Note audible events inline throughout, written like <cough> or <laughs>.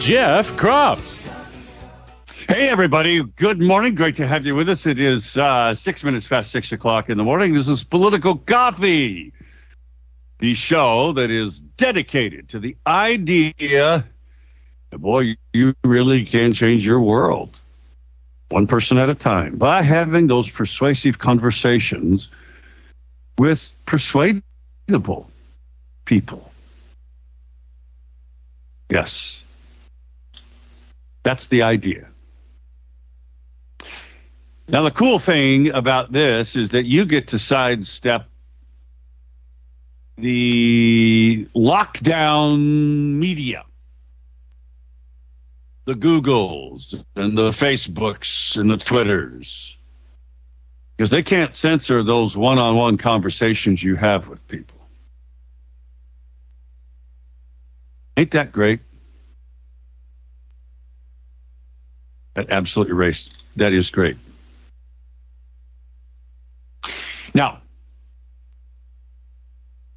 Jeff Kropf. Hey, everybody. Good morning. Great to have you with us. It is uh, six minutes past six o'clock in the morning. This is Political Coffee, the show that is dedicated to the idea that, boy, you really can change your world one person at a time by having those persuasive conversations with persuadable people. Yes. That's the idea. Now, the cool thing about this is that you get to sidestep the lockdown media, the Googles and the Facebooks and the Twitters, because they can't censor those one on one conversations you have with people. Ain't that great? Absolutely race. That is great. Now,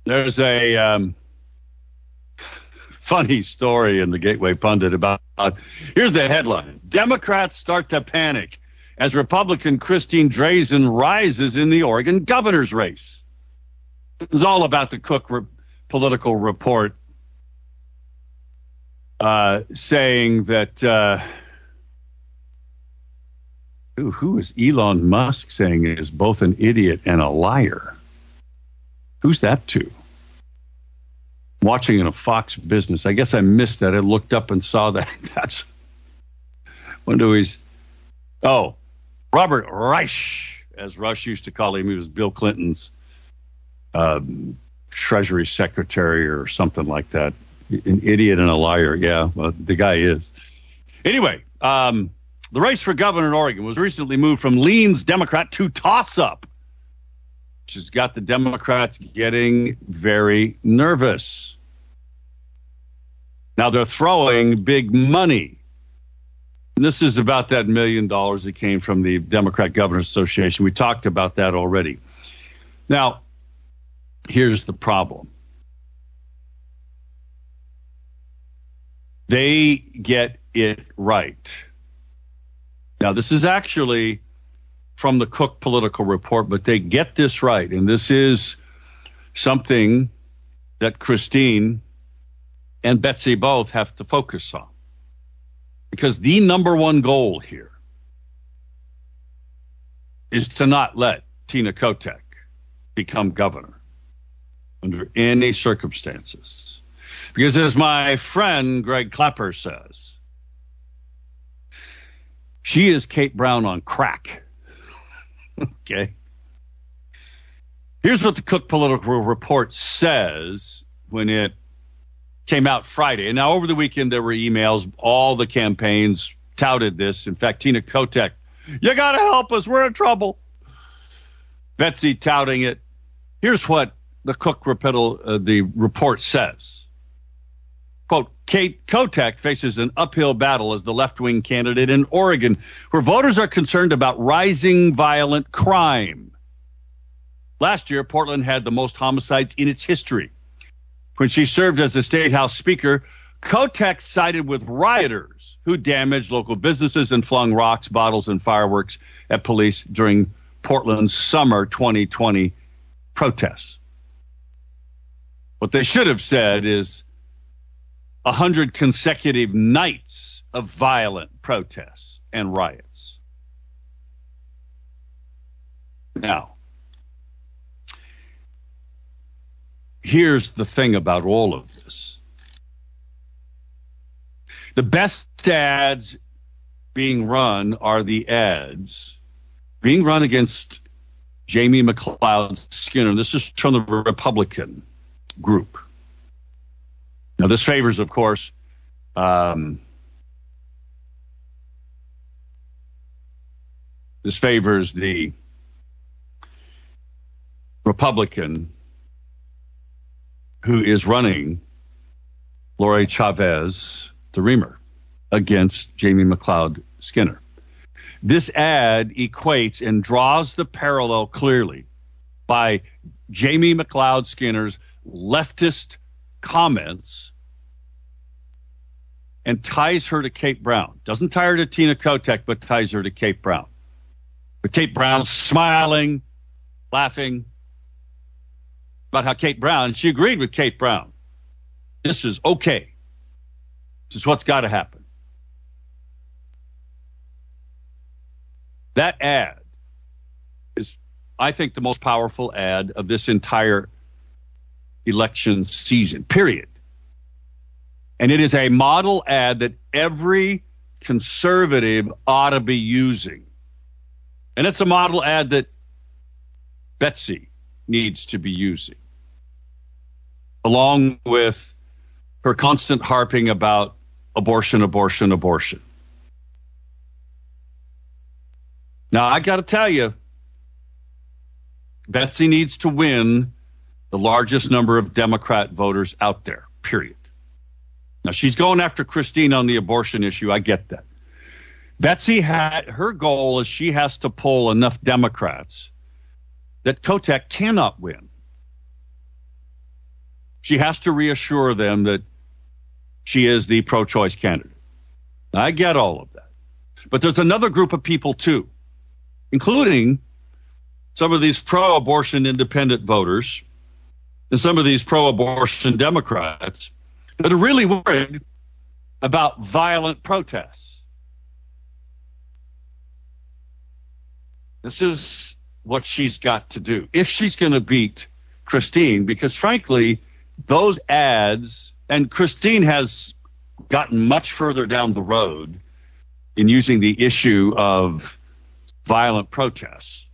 there's a um, funny story in the Gateway Pundit about. here's the headline: Democrats start to panic as Republican Christine Drazan rises in the Oregon governor's race. It was all about the Cook re- political report uh, saying that. Uh, who, is Elon Musk saying is both an idiot and a liar? Who's that to? Watching in a Fox business. I guess I missed that. I looked up and saw that. <laughs> That's wonder he's. Oh, Robert Reich, as Rush used to call him. He was Bill Clinton's um, Treasury Secretary or something like that. An idiot and a liar. Yeah, well, the guy is. Anyway, um, the race for governor in Oregon was recently moved from leans Democrat to toss up, which has got the Democrats getting very nervous. Now they're throwing big money. And this is about that million dollars that came from the Democrat Governors Association. We talked about that already. Now, here's the problem. They get it right. Now, this is actually from the Cook Political Report, but they get this right. And this is something that Christine and Betsy both have to focus on. Because the number one goal here is to not let Tina Kotek become governor under any circumstances. Because as my friend Greg Clapper says, she is Kate Brown on crack. <laughs> okay. Here's what the Cook Political Report says when it came out Friday. And now over the weekend, there were emails. All the campaigns touted this. In fact, Tina Kotek, you got to help us. We're in trouble. Betsy touting it. Here's what the Cook report, uh, the report says. Kate Kotek faces an uphill battle as the left wing candidate in Oregon, where voters are concerned about rising violent crime. Last year, Portland had the most homicides in its history. When she served as the state house speaker, Kotek sided with rioters who damaged local businesses and flung rocks, bottles, and fireworks at police during Portland's summer 2020 protests. What they should have said is, 100 consecutive nights of violent protests and riots. Now, here's the thing about all of this the best ads being run are the ads being run against Jamie McLeod Skinner. This is from the Republican group. Now, this favors, of course, um, this favors the Republican who is running Lori Chavez, the Reamer, against Jamie McLeod Skinner. This ad equates and draws the parallel clearly by Jamie McLeod Skinner's leftist comments and ties her to Kate Brown. Doesn't tie her to Tina Kotek, but ties her to Kate Brown. But Kate Brown smiling, laughing about how Kate Brown, she agreed with Kate Brown. This is okay. This is what's got to happen. That ad is, I think, the most powerful ad of this entire election season, period. And it is a model ad that every conservative ought to be using. And it's a model ad that Betsy needs to be using, along with her constant harping about abortion, abortion, abortion. Now, I got to tell you, Betsy needs to win the largest number of Democrat voters out there, period. Now, she's going after Christine on the abortion issue. I get that. Betsy had her goal is she has to pull enough Democrats that Kotek cannot win. She has to reassure them that she is the pro choice candidate. I get all of that. But there's another group of people too including some of these pro abortion independent voters and some of these pro abortion Democrats that are really worried about violent protests. This is what she's got to do if she's going to beat Christine, because frankly, those ads, and Christine has gotten much further down the road in using the issue of violent protests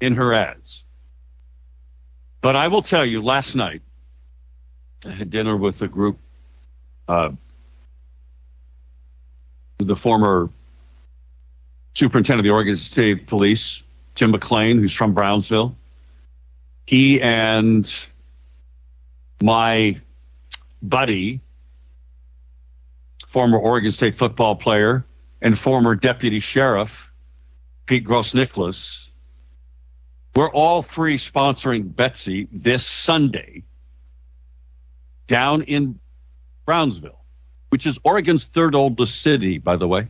in her ads. But I will tell you, last night, I had dinner with a group, uh, the former superintendent of the Oregon State Police, Tim McLean, who's from Brownsville. He and my buddy, former Oregon State football player, and former deputy sheriff Pete Gross Nicholas. We're all three sponsoring Betsy this Sunday down in Brownsville, which is Oregon's third oldest city, by the way,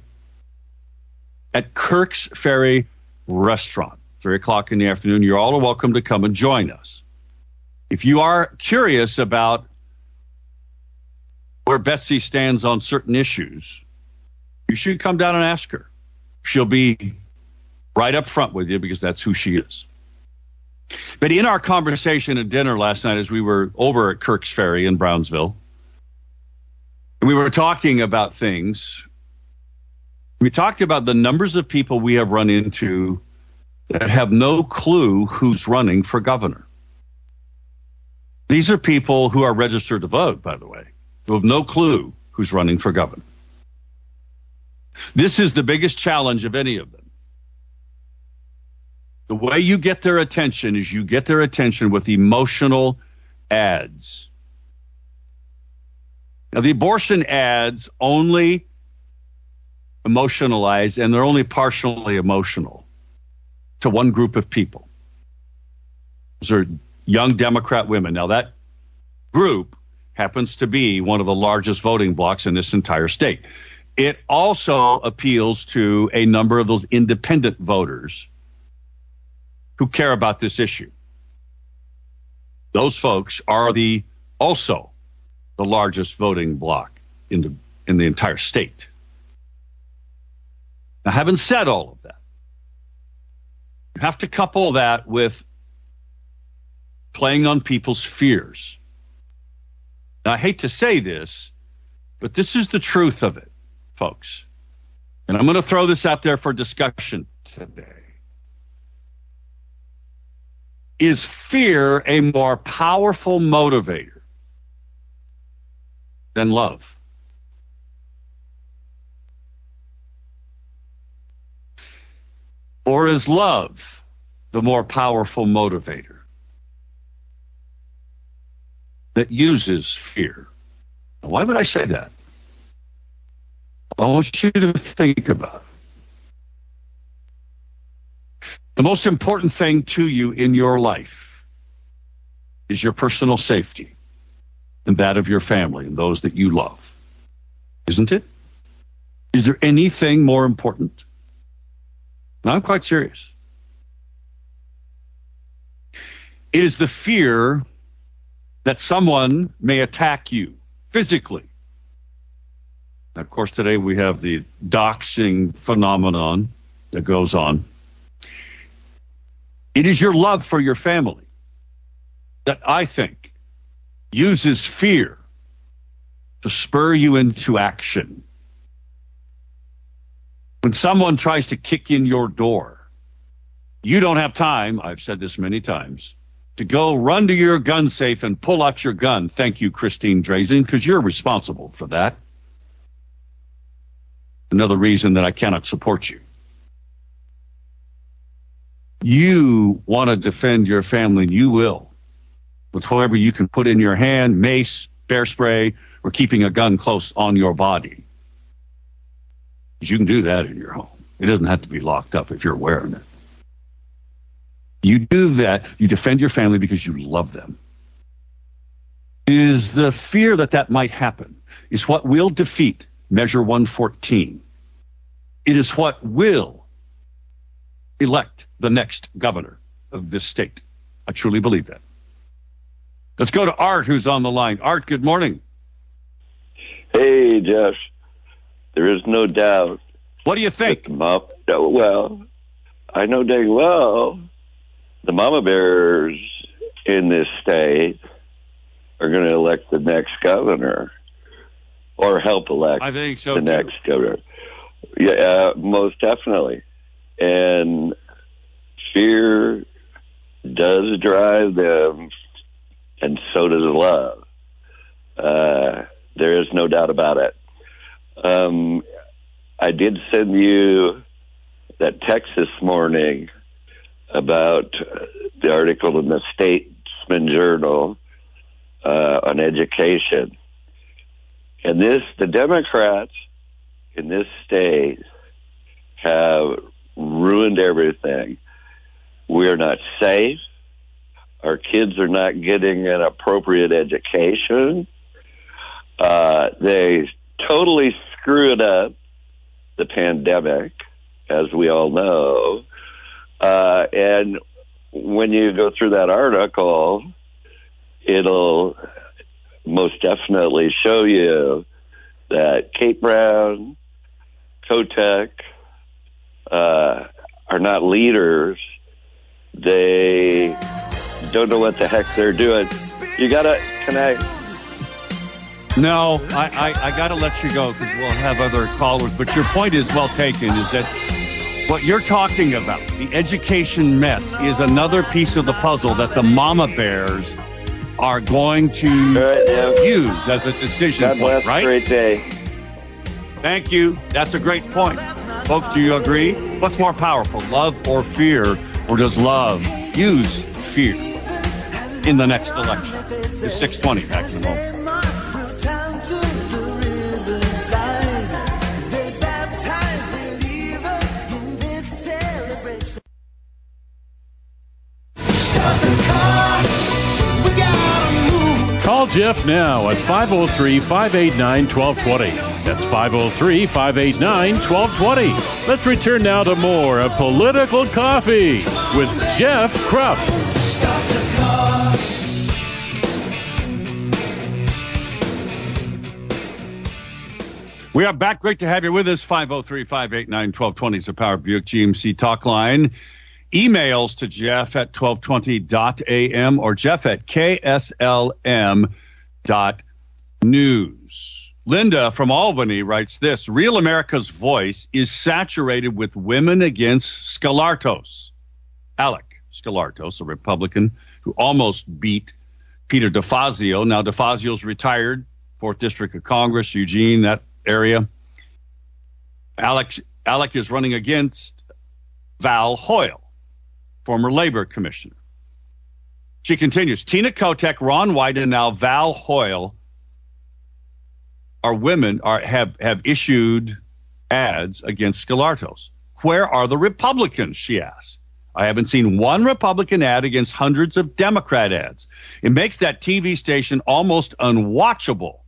at Kirk's Ferry Restaurant, three o'clock in the afternoon. You're all welcome to come and join us. If you are curious about where Betsy stands on certain issues, you should come down and ask her. She'll be right up front with you because that's who she is. But in our conversation at dinner last night, as we were over at Kirk's Ferry in Brownsville, we were talking about things. We talked about the numbers of people we have run into that have no clue who's running for governor. These are people who are registered to vote, by the way, who have no clue who's running for governor. This is the biggest challenge of any of them. The way you get their attention is you get their attention with emotional ads. Now, the abortion ads only emotionalize, and they're only partially emotional to one group of people. Those are young Democrat women. Now, that group happens to be one of the largest voting blocks in this entire state. It also appeals to a number of those independent voters who care about this issue. Those folks are the also the largest voting bloc in the in the entire state. Now, having said all of that, you have to couple that with playing on people's fears. Now, I hate to say this, but this is the truth of it folks. And I'm going to throw this out there for discussion today. Is fear a more powerful motivator than love? Or is love the more powerful motivator that uses fear? Why would I say that? I want you to think about it. The most important thing to you in your life is your personal safety and that of your family and those that you love. Isn't it? Is there anything more important? And I'm quite serious. It is the fear that someone may attack you physically. Of course, today we have the doxing phenomenon that goes on. It is your love for your family that I think uses fear to spur you into action. When someone tries to kick in your door, you don't have time, I've said this many times, to go run to your gun safe and pull out your gun. Thank you, Christine Drazan, because you're responsible for that. Another reason that I cannot support you. You want to defend your family, and you will, with whatever you can put in your hand, mace, bear spray, or keeping a gun close on your body. You can do that in your home. It doesn't have to be locked up if you're wearing it. You do that, you defend your family because you love them. It is the fear that that might happen is what will defeat Measure 114. It is what will elect the next governor of this state. I truly believe that. Let's go to Art, who's on the line. Art, good morning. Hey, Jeff. There is no doubt. What do you think? mom, well, I know dang well the mama bears in this state are going to elect the next governor or help elect I think so the too. next governor. Yeah, uh, most definitely. And fear does drive them, and so does love. Uh, there is no doubt about it. Um, I did send you that text this morning about the article in the Statesman Journal uh, on education. And this, the Democrats in this state have ruined everything. We are not safe. Our kids are not getting an appropriate education. Uh, they totally screwed up the pandemic, as we all know. Uh, and when you go through that article, it'll most definitely show you that Kate Brown, Kotek, uh, are not leaders. They don't know what the heck they're doing. You gotta, connect. No, I, I, I got to let you go because we'll have other callers. But your point is well taken is that what you're talking about, the education mess, is another piece of the puzzle that the mama bears are going to Right, yeah. use as a decision God point, right? great day. Thank you. That's a great point. Folks, do you agree? What's more powerful, love or fear? Or does love use fear in the next election? It's 620 back in a moment. Call Jeff now at 503 589 1220. That's 503 589 1220. Let's return now to more of Political Coffee with Jeff Kropf. We are back. Great to have you with us. 503 589 1220 is the Power Buick GMC talk line. Emails to Jeff at 1220.am or Jeff at KSLM.news. Linda from Albany writes this Real America's voice is saturated with women against Skarlatos. Alek Skarlatos, a Republican who almost beat Peter DeFazio. Now DeFazio's retired, fourth district of Congress, Eugene, that area. Alex Alek is running against Val Hoyle, former labor commissioner. She continues Tina Kotek, Ron Wyden, now Val Hoyle are women are have, have issued ads against Skarlatos. Where are the Republicans? She asks. I haven't seen one Republican ad against hundreds of Democrat ads. It makes that TV station almost unwatchable.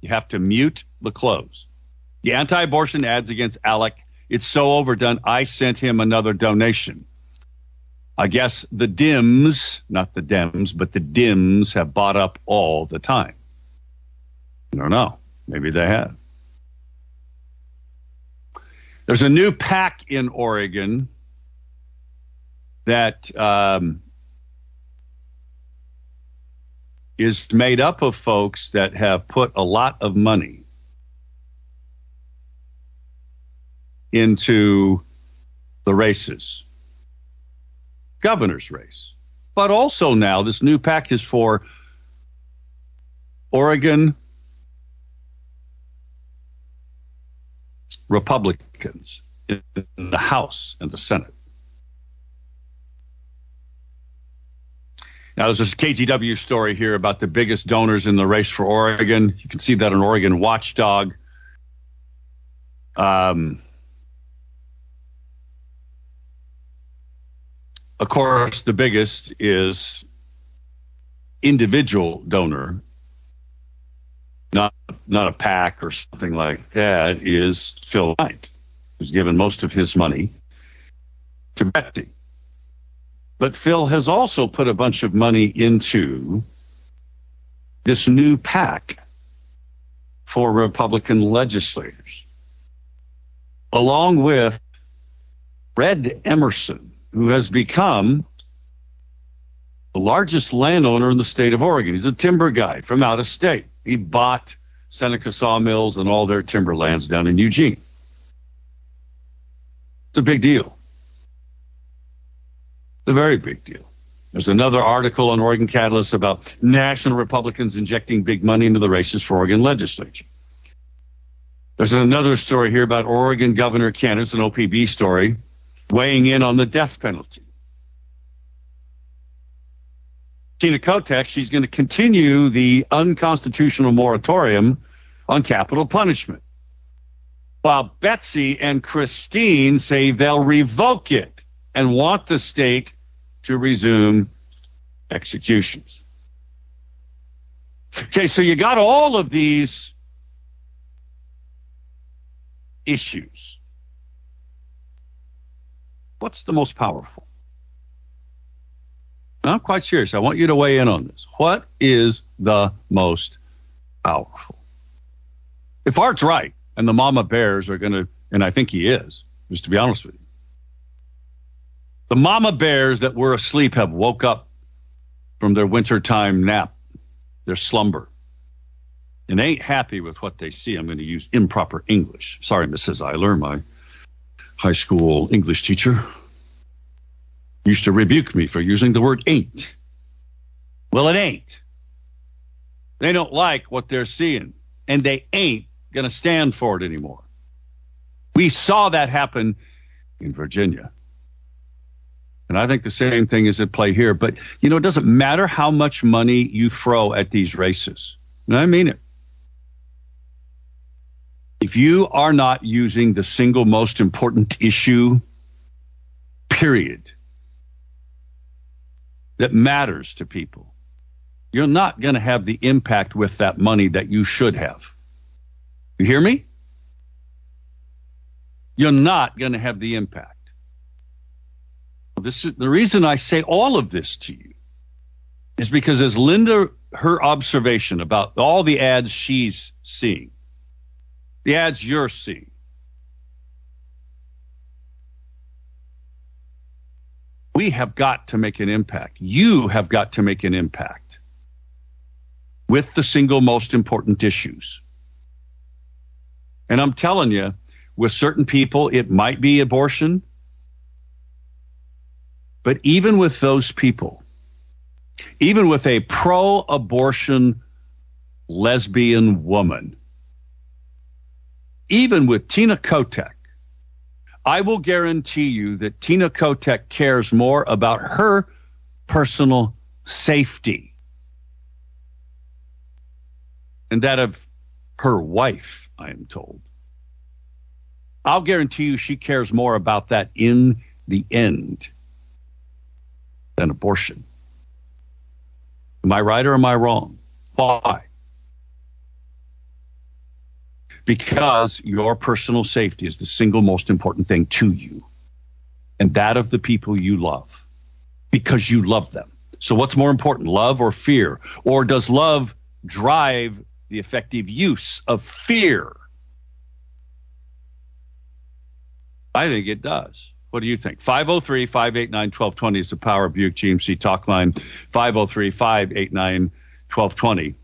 You have to mute the close. The anti abortion ads against Alek, it's so overdone, I sent him another donation. I guess the Dims, not the Dems, but the Dims have bought up all the time. I don't know. Maybe they have. There's a new pack in Oregon that um, is made up of folks that have put a lot of money into the races, governor's race. But also now, this new pack is for Oregon Republicans in the House and the Senate. Now, there's this KGW story here about the biggest donors in the race for Oregon. You can see that on Oregon Watchdog. Um, of course, the biggest is individual donor not not a pack or something like that, is Phil Knight, who's given most of his money to Betsy. But Phil has also put a bunch of money into this new pack for Republican legislators, along with Red Emmerson, who has become the largest landowner in the state of Oregon. He's a timber guy from out of state. He bought Seneca Sawmills and all their timberlands down in Eugene. It's a big deal. It's a very big deal. There's another article on Oregon Catalyst about national Republicans injecting big money into the races for Oregon legislature. There's another story here about Oregon governor candidates, an OPB story, weighing in on the death penalty. Tina Kotek, she's going to continue the unconstitutional moratorium on capital punishment. While Betsy and Christine say they'll revoke it and want the state to resume executions. Okay, so you got all of these issues. What's the most powerful? I'm quite serious. I want you to weigh in on this. What is the most powerful? If Art's right, and the mama bears are going to, and I think he is, just to be honest with you, the mama bears that were asleep have woke up from their wintertime nap, their slumber, and ain't happy with what they see. I'm going to use improper English. Sorry, Mrs. Eiler, my high school English teacher used to rebuke me for using the word ain't. Well, it ain't. They don't like what they're seeing, and they ain't going to stand for it anymore. We saw that happen in Virginia. And I think the same thing is at play here. But, you know, it doesn't matter how much money you throw at these races. And I mean it. If you are not using the single most important issue, period, that matters to people, you're not going to have the impact with that money that you should have. You hear me? You're not going to have the impact. This is the reason I say all of this to you is because as Linda, her observation about all the ads she's seeing, the ads you're seeing, we have got to make an impact. You have got to make an impact with the single most important issues. And I'm telling you, with certain people, it might be abortion. But even with those people, even with a pro abortion lesbian woman, even with Tina Kotek, I will guarantee you that Tina Kotek cares more about her personal safety and that of her wife, I am told. I'll guarantee you she cares more about that in the end than abortion. Am I right or am I wrong? Why? Because your personal safety is the single most important thing to you and that of the people you love because you love them. So, what's more important, love or fear? Or does love drive the effective use of fear? I think it does. What do you think? 503 589 1220 is the Power Buick GMC talk line. 503 589 1220.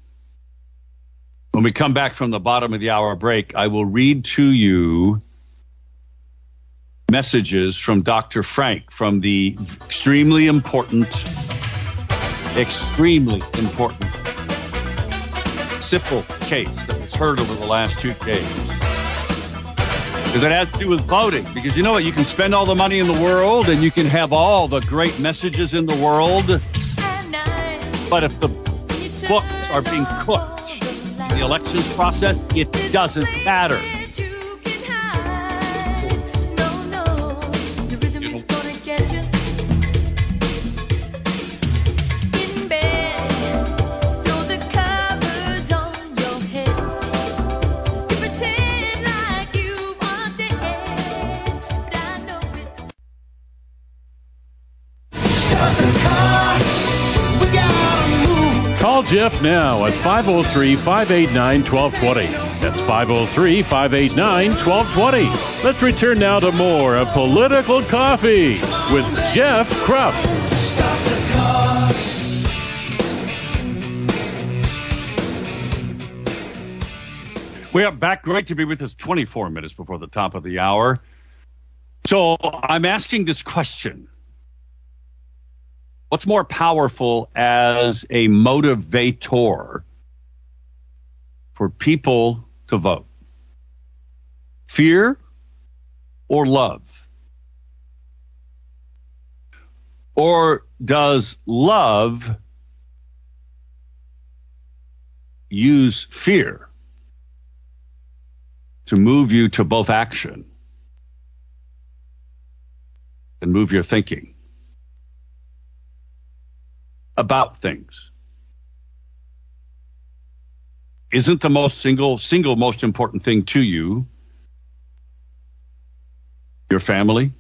When we come back from the bottom of the hour break, I will read to you messages from Dr. Frank from the extremely important, extremely important Sipple case that was heard over the last two days. Because it has to do with voting. Because you know what? You can spend all the money in the world and you can have all the great messages in the world. But if the books are being cooked the elections process, it doesn't matter. Jeff now at 503 589 1220. That's 503 589 1220. Let's return now to more of Political Coffee with Jeff Kropf. We are back. Great to be with us 24 minutes before the top of the hour. So I'm asking this question What's more powerful as a motivator for people to vote? Fear or love? Or does love use fear to move you to both action and move your thinking about things? Isn't the most single single most important thing to you your family?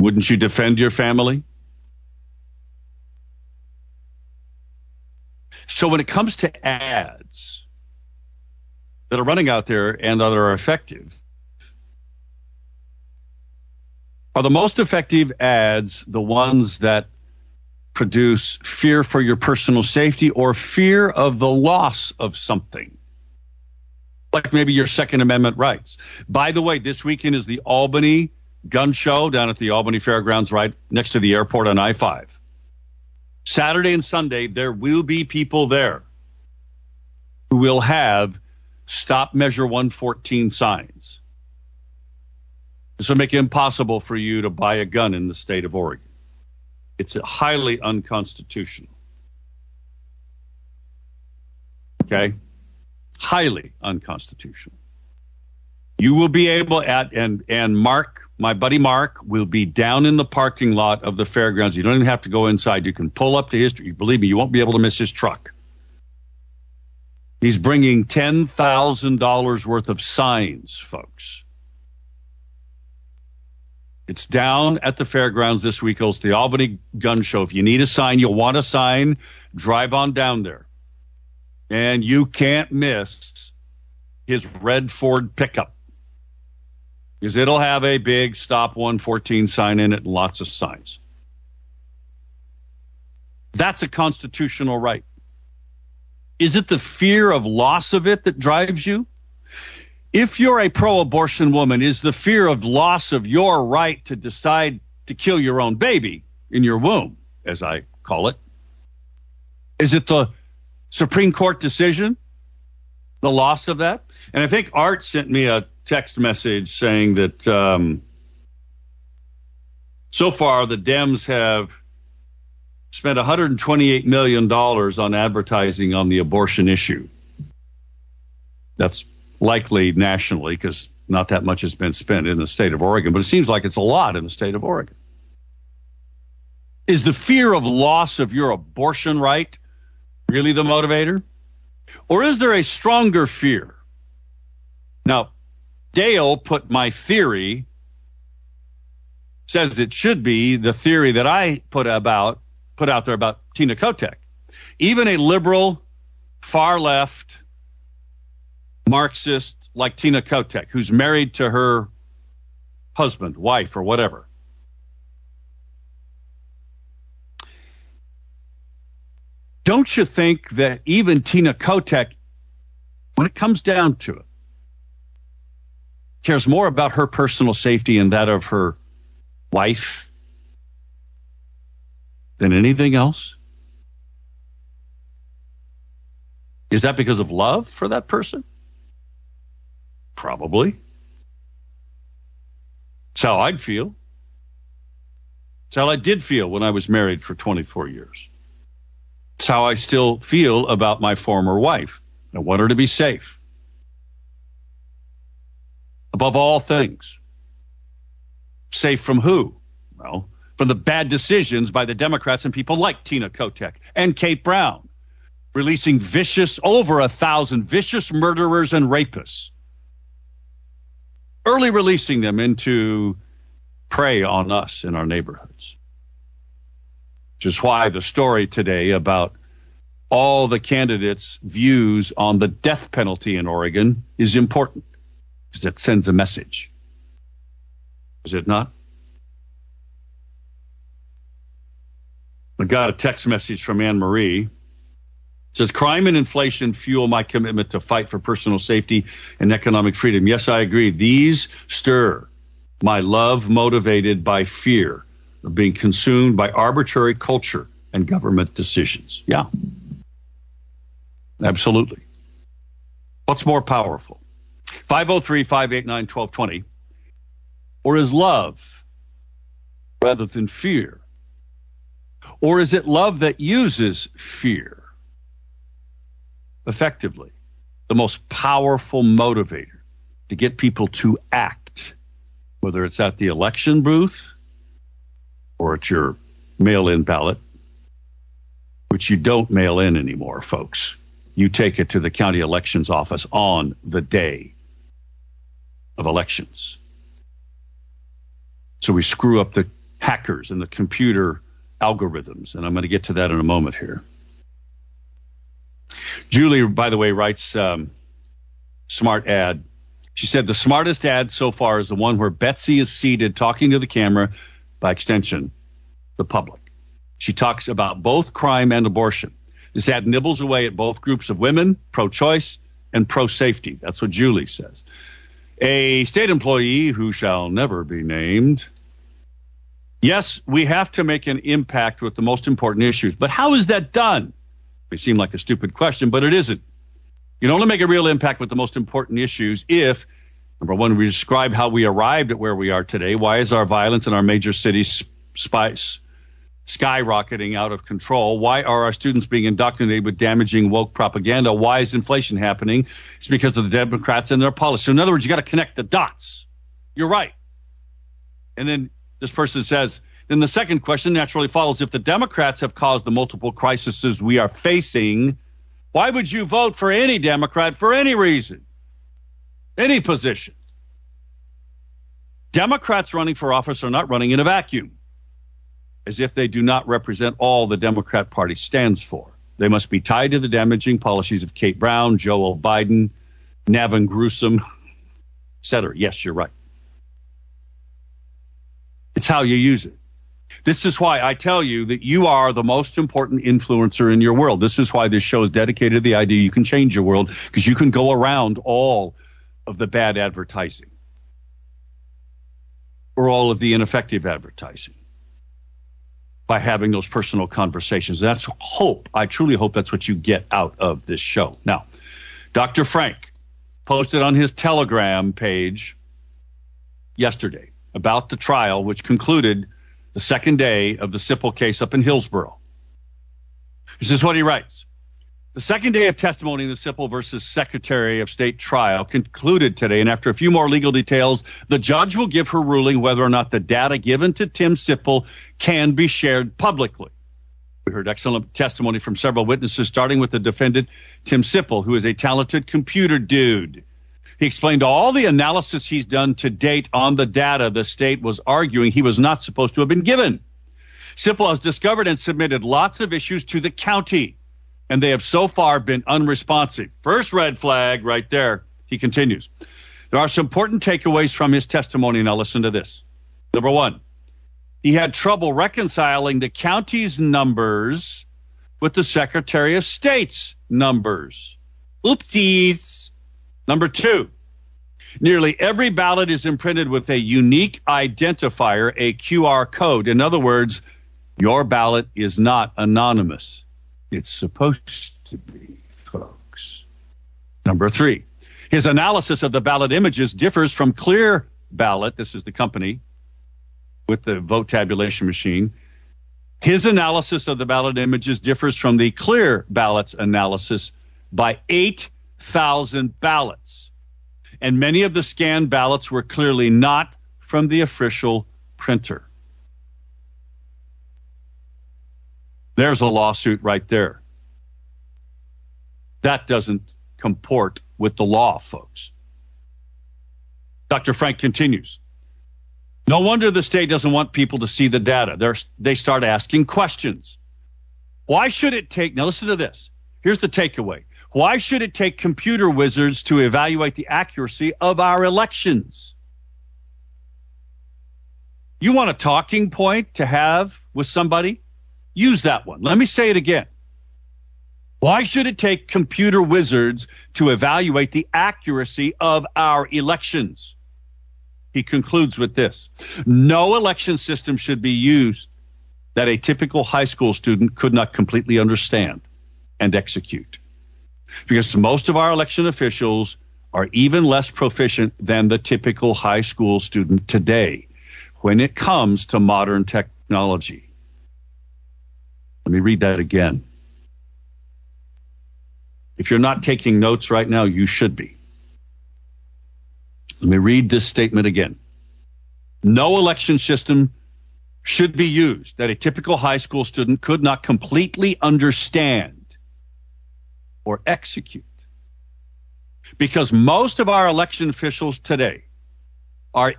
Wouldn't you defend your family? So when it comes to ads that are running out there and that are effective, are the most effective ads the ones that produce fear for your personal safety or fear of the loss of something? Like maybe your Second Amendment rights. By the way, this weekend is the Albany gun show down at the Albany Fairgrounds, right next to the airport on I 5. Saturday and Sunday, there will be people there who will have stop measure 114 signs. This will make it impossible for you to buy a gun in the state of Oregon. It's highly unconstitutional. Okay? Highly unconstitutional. You will be able at and and Mark, my buddy Mark, will be down in the parking lot of the fairgrounds. You don't even have to go inside. You can pull up to his. Believe me, you won't be able to miss his truck. He's bringing ten thousand dollars worth of signs, folks. It's down at the fairgrounds this week. It's the Albany Gun Show. If you need a sign, you'll want a sign, drive on down there. And you can't miss his red Ford pickup because it'll have a big stop 114 sign in it and lots of signs. That's a constitutional right. Is it the fear of loss of it that drives you? If you're a pro abortion woman, is the fear of loss of your right to decide to kill your own baby in your womb, as I call it? Is it the Supreme Court decision? The loss of that? And I think Art sent me a text message saying that um, so far the Dems have spent 128 million dollars on advertising on the abortion issue. That's likely nationally because not that much has been spent in the state of Oregon, but it seems like it's a lot in the state of Oregon. Is the fear of loss of your abortion right really the motivator? Or is there a stronger fear? Now, Dale put my theory, says it should be the theory that I put about put out there about Tina Kotek. Even a liberal, far left, Marxist like Tina Kotek, who's married to her husband, wife, or whatever. Don't you think that even Tina Kotek, when it comes down to it, cares more about her personal safety and that of her wife than anything else? Is that because of love for that person? Probably. It's how I'd feel. It's how I did feel when I was married for 24 years. It's how I still feel about my former wife. I want her to be safe. Above all things. Safe from who? Well, from the bad decisions by the Democrats and people like Tina Kotek and Kate Brown, releasing vicious, over a thousand vicious murderers and rapists early releasing them into prey on us in our neighborhoods. Which is why the story today about all the candidates' views on the death penalty in Oregon is important because it sends a message. Is it not? I got a text message from Anne Marie says crime and inflation fuel my commitment to fight for personal safety and economic freedom. Yes, I agree. These stir my love motivated by fear of being consumed by arbitrary culture and government decisions. Yeah. Absolutely. What's more powerful? 503 589 1220. Or is love rather than fear? Or is it love that uses fear? Effectively, the most powerful motivator to get people to act, whether it's at the election booth or at your mail in ballot, which you don't mail in anymore, folks. You take it to the county elections office on the day of elections. So we screw up the hackers and the computer algorithms, and I'm going to get to that in a moment here. Julie, by the way, writes um, smart ad. She said the smartest ad so far is the one where Betsy is seated talking to the camera, by extension, the public. She talks about both crime and abortion. This ad nibbles away at both groups of women, pro choice and pro safety. That's what Julie says. A state employee who shall never be named. Yes, we have to make an impact with the most important issues, but how is that done? May seem like a stupid question, but it isn't. You can only make a real impact with the most important issues if, number one, we describe how we arrived at where we are today. Why is our violence in our major cities spice, skyrocketing out of control? Why are our students being indoctrinated with damaging woke propaganda? Why is inflation happening? It's because of the Democrats and their policy. So in other words, you got to connect the dots. You're right. And then this person says, then the second question naturally follows if the Democrats have caused the multiple crises we are facing, why would you vote for any Democrat for any reason, any position? Democrats running for office are not running in a vacuum, as if they do not represent all the Democrat Party stands for. They must be tied to the damaging policies of Kate Brown, Joe Biden, Navin Gruesome, etc. Yes, you're right. It's how you use it. This is why I tell you that you are the most important influencer in your world. This is why this show is dedicated to the idea you can change your world because you can go around all of the bad advertising or all of the ineffective advertising by having those personal conversations. That's hope. I truly hope that's what you get out of this show. Now, Dr. Frank posted on his Telegram page yesterday about the trial, which concluded the second day of the Sipple case up in Hillsboro. This is what he writes. The second day of testimony in the Sipple versus Secretary of State trial concluded today, and after a few more legal details, the judge will give her ruling whether or not the data given to Tim Sipple can be shared publicly. We heard excellent testimony from several witnesses, starting with the defendant, Tim Sipple, who is a talented computer dude. He explained all the analysis he's done to date on the data the state was arguing he was not supposed to have been given. Sipple has discovered and submitted lots of issues to the county, and they have so far been unresponsive. First red flag right there. He continues. There are some important takeaways from his testimony. Now listen to this. Number one, he had trouble reconciling the county's numbers with the Secretary of State's numbers. Oopsies. Number two, nearly every ballot is imprinted with a unique identifier, a QR code. In other words, your ballot is not anonymous. It's supposed to be, folks. Number three, his analysis of the ballot images differs from Clear Ballot. This is the company with the vote tabulation machine. His analysis of the ballot images differs from the Clear Ballots analysis by 8,000 ballots. And many of the scanned ballots were clearly not from the official printer. There's a lawsuit right there. That doesn't comport with the law, folks. Dr. Frank continues. No wonder the state doesn't want people to see the data. They're, they start asking questions. Why should it take, now listen to this. Here's the takeaway. Why should it take computer wizards to evaluate the accuracy of our elections? You want a talking point to have with somebody? Use that one. Let me say it again. Why should it take computer wizards to evaluate the accuracy of our elections? He concludes with this. No election system should be used that a typical high school student could not completely understand and execute. Because most of our election officials are even less proficient than the typical high school student today when it comes to modern technology. Let me read that again. If you're not taking notes right now, you should be. Let me read this statement again. No election system should be used that a typical high school student could not completely understand or execute. Because most of our election officials today are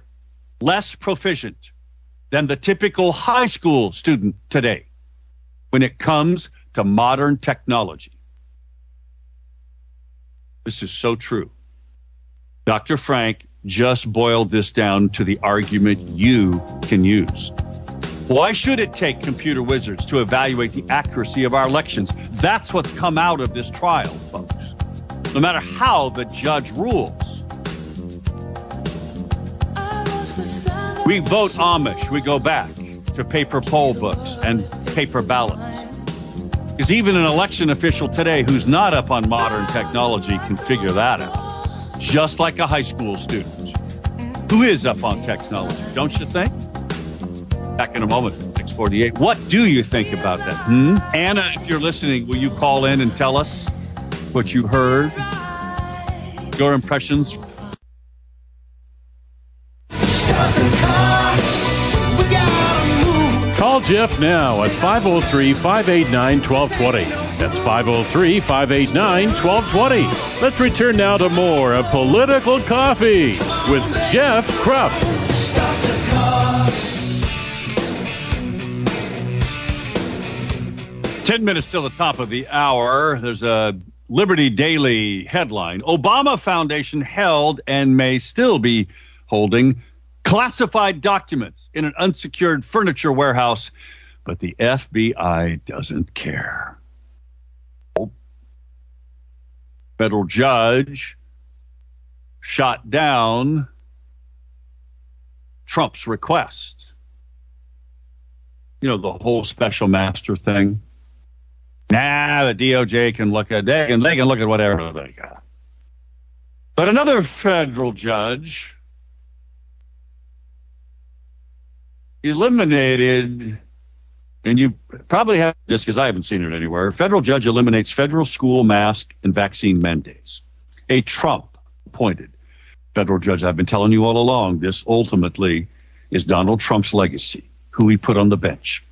less proficient than the typical high school student today when it comes to modern technology. This is so true. Dr. Frank just boiled this down to the argument you can use. Why should it take computer wizards to evaluate the accuracy of our elections? That's what's come out of this trial, folks. No matter how the judge rules. We vote Amish. We go back to paper poll books and paper ballots. Because even an election official today who's not up on modern technology can figure that out. Just like a high school student who is up on technology, don't you think? Back in a moment, 648. What do you think about that? Hmm? Anna, if you're listening, will you call in and tell us what you heard? Your impressions? Call Jeff now at 503 589 1220. That's 503 589 1220. Let's return now to more of Political Coffee with Jeff Kropf. Ten minutes till the top of the hour. There's a Liberty Daily headline. Obama Foundation held and may still be holding classified documents in an unsecured furniture warehouse, but the FBI doesn't care. Federal judge shot down Trump's request. You know, the whole special master thing. Nah, the DOJ can look at they can they can look at whatever they got. But another federal judge eliminated, and you probably have this because I haven't seen it anywhere. Federal judge eliminates federal school mask and vaccine mandates. A Trump appointed federal judge. I've been telling you all along, this ultimately is Donald Trump's legacy, who he put on the bench.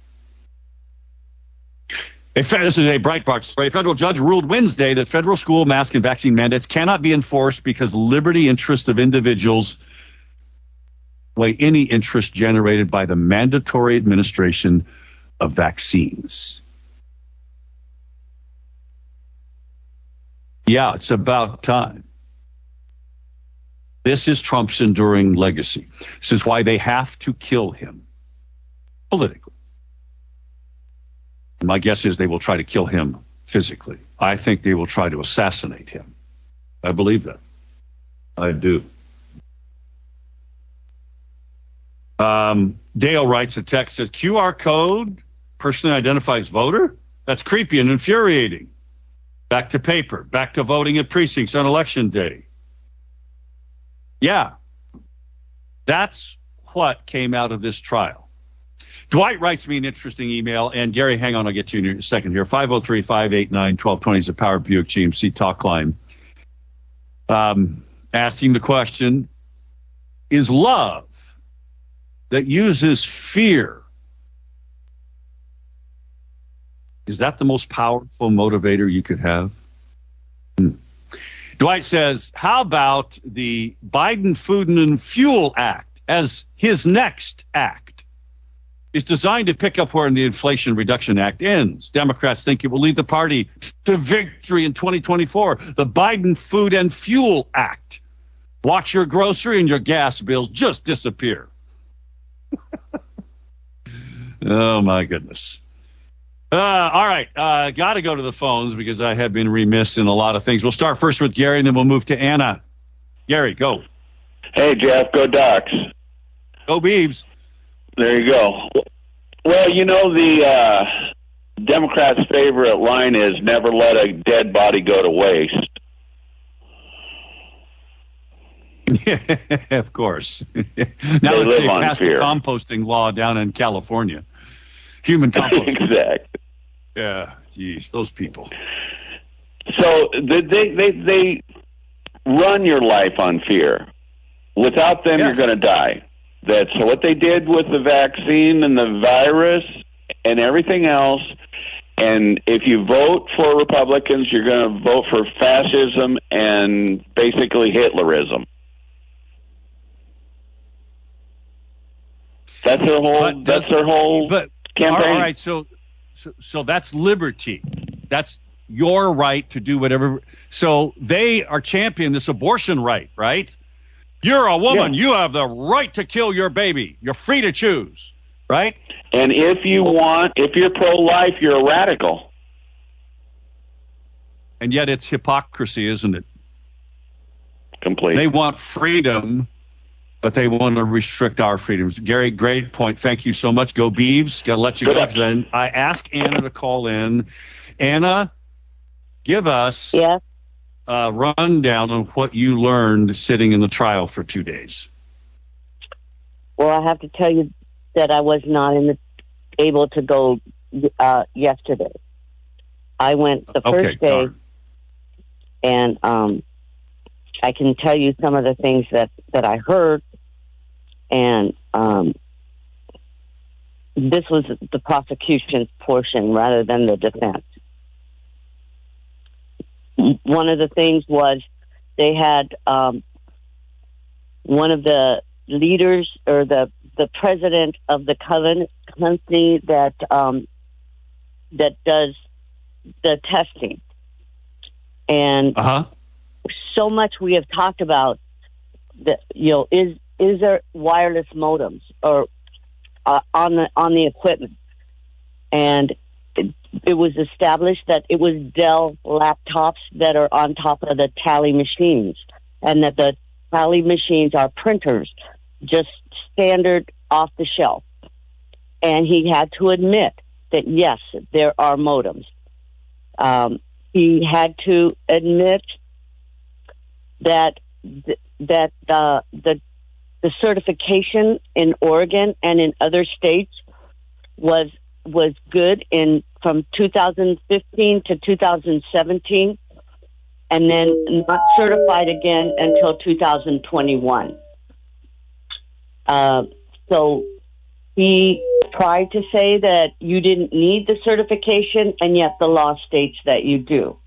A, this is a Breitbart story. A federal judge ruled Wednesday that federal school mask and vaccine mandates cannot be enforced because liberty interests of individuals weigh any interest generated by the mandatory administration of vaccines. Yeah, it's about time. This is Trump's enduring legacy. This is why they have to kill him politically. My guess is they will try to kill him physically. I think they will try to assassinate him. I believe that. I do. Um, Dale writes a text says QR code personally identifies voter. That's creepy and infuriating. Back to paper. Back to voting at precincts on election day. Yeah, that's what came out of this trial. Dwight writes me an interesting email, and Gary, hang on, I'll get to you in a second here. 503 589 1220 is the Power Buick GMC talk line. Um, asking the question Is love that uses fear, is that the most powerful motivator you could have? Hmm. Dwight says, How about the Biden Food and Fuel Act as his next act? Is designed to pick up where the Inflation Reduction Act ends. Democrats think it will lead the party to victory in 2024. The Biden Food and Fuel Act. Watch your grocery and your gas bills just disappear. <laughs> oh, my goodness. Uh, all right. Uh, Got to go to the phones because I have been remiss in a lot of things. We'll start first with Gary and then we'll move to Anna. Gary, go. Hey, Jeff, go Ducks. Go, Beavs. There you go. Well, you know the uh, Democrats' favorite line is "Never let a dead body go to waste." <laughs> of course. <laughs> now They that they passed fear. a composting law down in California, human <laughs> composting. exactly. yeah, geez, those people. So they, they they they run your life on fear. Without them, Yeah. you're going to die. That's what they did with the vaccine and the virus and everything else. And if you vote for Republicans, you're going to vote for fascism and basically Hitlerism. That's their whole. But that's their whole But campaign. all right, so, so so that's liberty. That's your right to do whatever. So they are championing this abortion right, right? You're a woman. Yeah. You have the right to kill your baby. You're free to choose, right? And if you want, if you're pro-life, you're a radical. And yet it's hypocrisy, isn't it? Completely. They want freedom, but they want to restrict our freedoms. Gary, great point. Thank you so much. Go Beavs. Got to let you Good go. Then I asked Anna to call in. Anna, give us Yes. A rundown on what you learned sitting in the trial for two days. Well, I have to tell you that I was not in the, able to go uh, yesterday. I went the first Okay, day, and um, I can tell you some of the things that that I heard, and um, this was the prosecution's portion rather than the defense. One of the things was they had um, one of the leaders or the the president of the covenant company that um, that does the testing, and Uh huh. so much we have talked about that you know is is there wireless modems or uh, on the on the equipment and it, was established that it was Dell laptops that are on top of the tally machines and that the tally machines are printers just standard off the shelf. And he had to admit that yes there are modems. Um, he had to admit that th- that uh, the the certification in Oregon and in other states was was good in from 2015 to 2017, and then not certified again until 2021. Uh, so he tried to say that you didn't need the certification, and yet the law states that you do.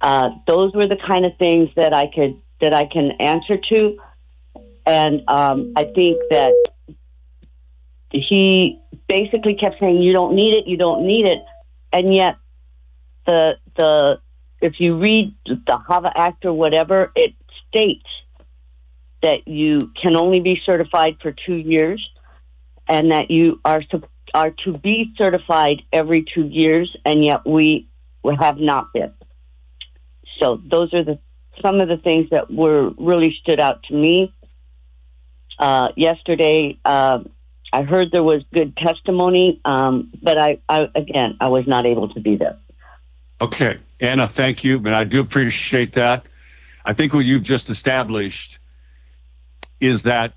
Uh, those were the kind of things that I could that I can answer to, and um, I think that he basically kept saying, "You don't need it, you don't need it," and yet the the if you read the HAVA Act or whatever, it states that you can only be certified for two years, and that you are are to be certified every two years, and yet we, have not been. So those are the some of the things that were really stood out to me. Uh, yesterday, uh, I heard there was good testimony, um, but I, I again I was not able to be there. Okay, Anna, thank you, and I do appreciate that. I think what you've just established is that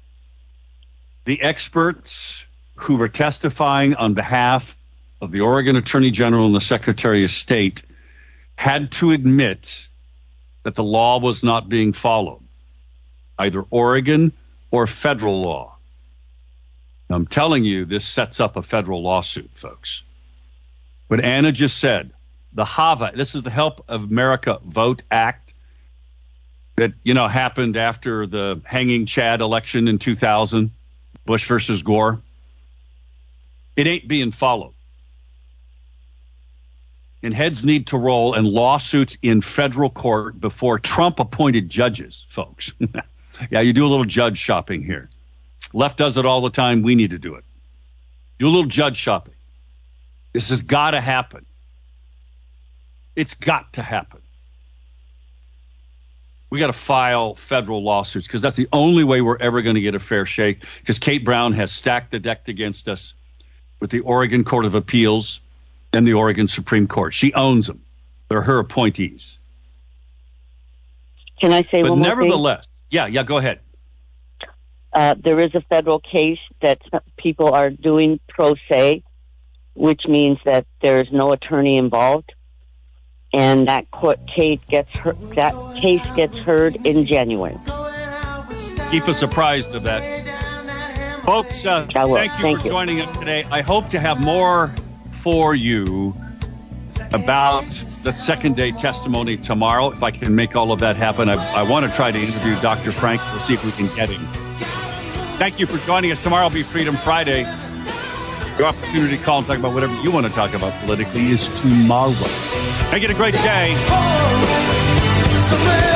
the experts who were testifying on behalf of the Oregon Attorney General and the Secretary of State had to admit that the law was not being followed, either Oregon or federal law. I'm telling you, this sets up a federal lawsuit, folks. What Anna just said, the HAVA, this is the Help of America Vote Act that, you know, happened after the hanging Chad election in 2000, Bush versus Gore. It ain't being followed. And heads need to roll and lawsuits in federal court before Trump appointed judges, folks. <laughs> yeah, you do a little judge shopping here. Left does it all the time. We need to do it. Do a little judge shopping. This has got to happen. It's got to happen. We got to file federal lawsuits because that's the only way we're ever going to get a fair shake. Because Kate Brown has stacked the deck against us with the Oregon Court of Appeals and the Oregon Supreme Court. She owns them. They're her appointees. Can I say But one more thing? nevertheless, yeah, yeah, go ahead. Uh, there is a federal case that people are doing pro se, which means that there is no attorney involved, and that court case gets her- that case gets heard in January. Keep us apprised of that. Folks, uh, thank you Thank for you. joining us today. I hope to have more for you about the second day testimony tomorrow. If I can make all of that happen, I, I want to try to interview Dr. Frank. We'll see if we can get him. Thank you for joining us. Tomorrow will be Freedom Friday. Your opportunity to call and talk about whatever you want to talk about politically is tomorrow. Make it a great day. Oh, Somewhere